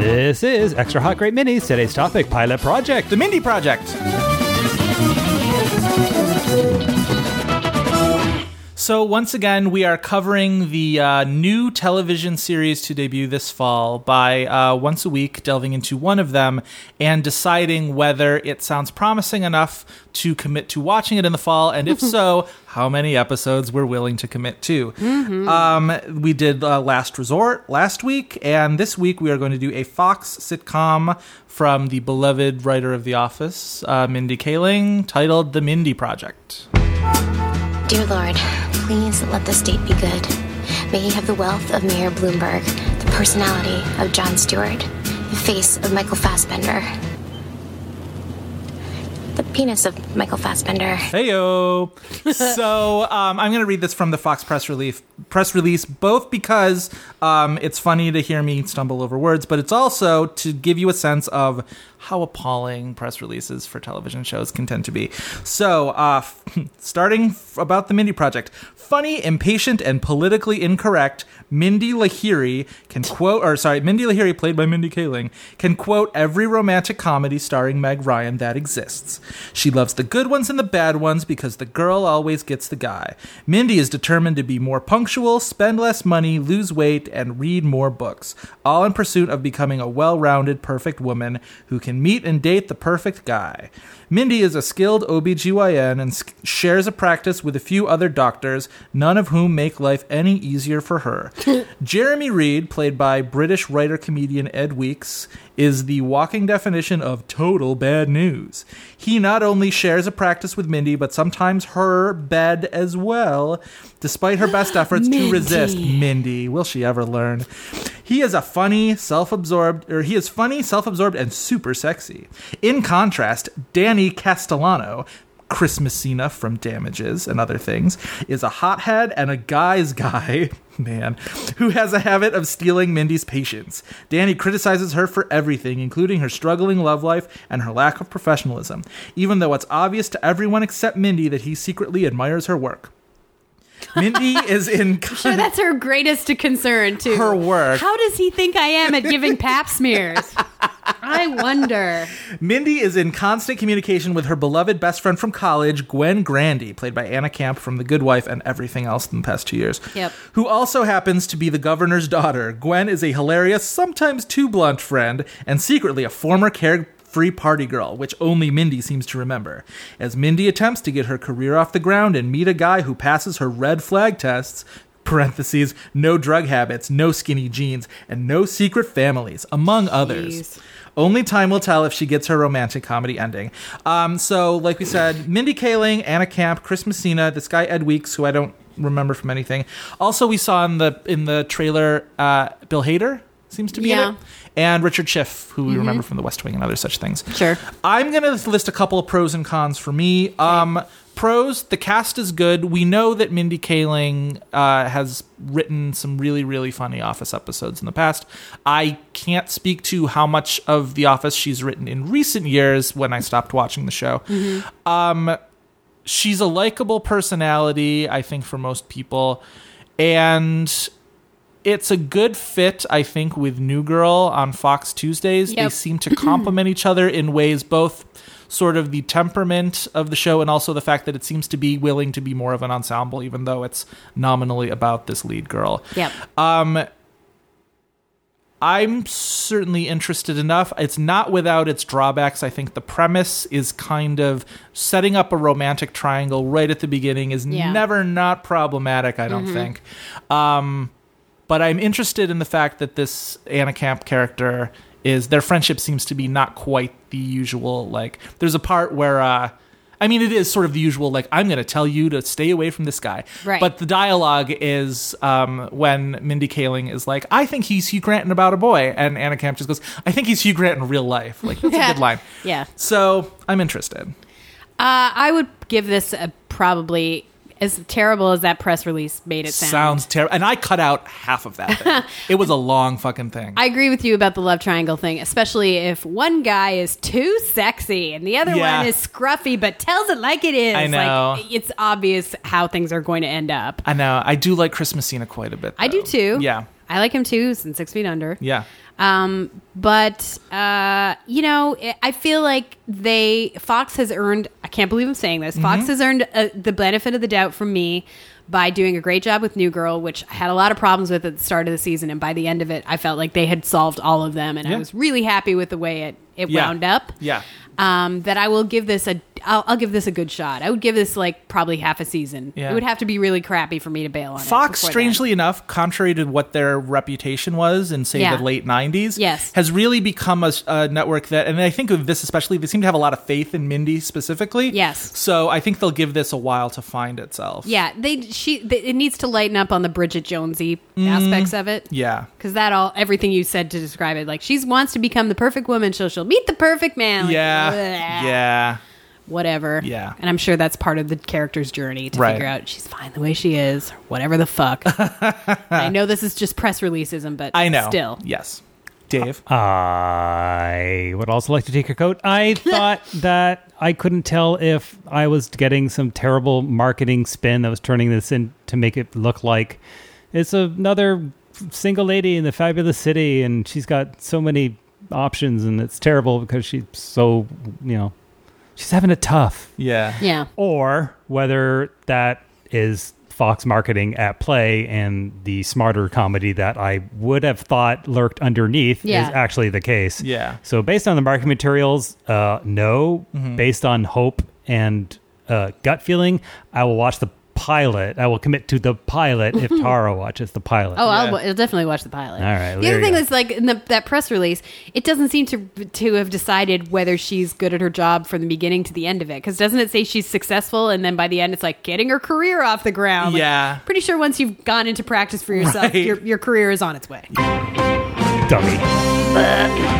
This is Extra Hot Great Minis. Today's topic Pilot Project. The Mindy Project. So, once again, we are covering the uh, new television series to debut this fall by uh, once a week delving into one of them and deciding whether it sounds promising enough to commit to watching it in the fall, and if so, how many episodes we're willing to commit to. Um, we did uh, Last Resort last week, and this week we are going to do a Fox sitcom from the beloved writer of The Office, uh, Mindy Kaling, titled The Mindy Project. Dear Lord, please let this date be good. May he have the wealth of Mayor Bloomberg, the personality of Jon Stewart, the face of Michael Fassbender, the penis of Michael Fassbender. Heyo. so um, I'm going to read this from the Fox press release. Press release, both because um, it's funny to hear me stumble over words, but it's also to give you a sense of how appalling press releases for television shows can tend to be. So, uh, starting f- about the Mindy Project, funny, impatient, and politically incorrect. Mindy Lahiri can quote, or sorry, Mindy Lahiri, played by Mindy Kaling, can quote every romantic comedy starring Meg Ryan that exists. She loves the good ones and the bad ones because the girl always gets the guy. Mindy is determined to be more punctual, spend less money, lose weight, and read more books, all in pursuit of becoming a well rounded, perfect woman who can meet and date the perfect guy. Mindy is a skilled OBGYN and s- shares a practice with a few other doctors, none of whom make life any easier for her. Jeremy Reed, played by British writer comedian Ed Weeks, is the walking definition of total bad news. He not only shares a practice with Mindy, but sometimes her bed as well, despite her best efforts to resist. Mindy, will she ever learn? He is a funny, self-absorbed, or he is funny, self-absorbed, and super sexy. In contrast, Danny Castellano, Chris from Damages and other things, is a hothead and a guy's guy, man, who has a habit of stealing Mindy's patience. Danny criticizes her for everything, including her struggling love life and her lack of professionalism, even though it's obvious to everyone except Mindy that he secretly admires her work. Mindy is in Sure, that's her greatest concern too. Her work. How does he think I am at giving pap smears? I wonder. Mindy is in constant communication with her beloved best friend from college, Gwen Grandy, played by Anna Camp from The Good Wife and everything else in the past two years. Yep. Who also happens to be the governor's daughter. Gwen is a hilarious, sometimes too blunt friend, and secretly a former carefree party girl, which only Mindy seems to remember. As Mindy attempts to get her career off the ground and meet a guy who passes her red flag tests, parentheses, no drug habits, no skinny jeans, and no secret families, among others. Only time will tell if she gets her romantic comedy ending. Um, so, like we said, Mindy Kaling, Anna Camp, Chris Messina, this guy Ed Weeks, who I don't remember from anything. Also, we saw in the in the trailer uh, Bill Hader seems to be Yeah. in it, and Richard Schiff, who we remember from The West Wing and other such things. Sure. I'm gonna list a couple of pros and cons for me. Um, pros: the cast is good. We know that Mindy Kaling uh, has written some really, really funny Office episodes in the past. I can't speak to how much of The Office she's written in recent years when I stopped watching the show. Um, she's a likable personality, I think, for most people, and it's a good fit, I think, with New Girl on Fox Tuesdays. They seem to complement each other in ways both sort of the temperament of the show and also the fact that it seems to be willing to be more of an ensemble, even though it's nominally about this lead girl. Yep. Um, I'm certainly interested enough. It's not without its drawbacks. I think the premise is kind of setting up a romantic triangle right at the beginning is Yeah. never not problematic, I don't think. Um, but I'm interested in the fact that this Anna Camp character is their friendship seems to be not quite the usual like there's a part where uh I mean, it is sort of the usual, like, I'm going to tell you to stay away from this guy. Right. But the dialogue is um, when Mindy Kaling is like, I think he's Hugh Grant in About a Boy. And Anna Camp just goes, I think he's Hugh Grant in real life. Like, that's a good line. Yeah. So I'm interested. Uh, I would give this a probably as terrible as that press release made it sound. Sounds terrible. And I cut out half of that thing. it was a long fucking thing. I agree with you about the love triangle thing, especially if one guy is too sexy and the other Yeah. one is scruffy but tells it like it is. I know. Like, it's obvious how things are going to end up. I know. I do like Chris Messina quite a bit. I do too. Yeah. I like him too, since Six Feet Under. Yeah. Um, but uh, you know, I- I feel like they Fox has earned. Can't believe I'm saying this. Mm-hmm. Fox has earned uh, the benefit of the doubt from me by doing a great job with New Girl, which I had a lot of problems with at the start of the season, and by the end of it, I felt like they had solved all of them, and Yeah. I was really happy with the way it it Yeah. wound up. Yeah. Um, that I will give this a I'll, I'll give this a good shot. I would give this like probably half a season. Yeah. It would have to be really crappy for me to bail on Fox, strangely enough, contrary to what their reputation was in say Yeah. the late '90s, Yes. has really become a, a network that, and I think of this especially, they seem to have a lot of faith in Mindy specifically. Yes. So I think they'll give this a while to find itself. Yeah, they she they, it needs to lighten up on the Bridget Jonesy aspects of it. Mm. Yeah. because that all everything you said to describe it, like she wants to become the perfect woman, so she'll meet the perfect man. Like, Yeah. bleh, Yeah. Whatever. Yeah. and I'm sure that's part of the character's journey to Right. figure out she's fine the way she is, whatever the fuck. I know this is just press releaseism, but I know. still. Yes. Dave. Uh, I would also like to take your coat. I thought that I couldn't tell if I was getting some terrible marketing spin that was turning this in to make it look like it's another single lady in the fabulous city and she's got so many options and it's terrible because she's so, you know, she's having a tough. yeah. Yeah, Or whether that is Fox marketing at play and the smarter comedy that I would have thought lurked underneath Yeah. is actually the case. Yeah. So based on the marketing materials, uh, no. Mm-hmm. Based on hope and uh, gut feeling, I will watch the pilot. I will commit to the pilot if mm-hmm. Tara watches the pilot. Oh, I'll, I'll definitely watch the pilot. All right, The there other you thing go. is, like in the, that press release, it doesn't seem to to have decided whether she's good at her job from the beginning to the end of it. Because doesn't it say she's successful, and then by the end, it's like getting her career off the ground? Like, Yeah. pretty sure once you've gone into practice for yourself, Right. your your career is on its way. dummy.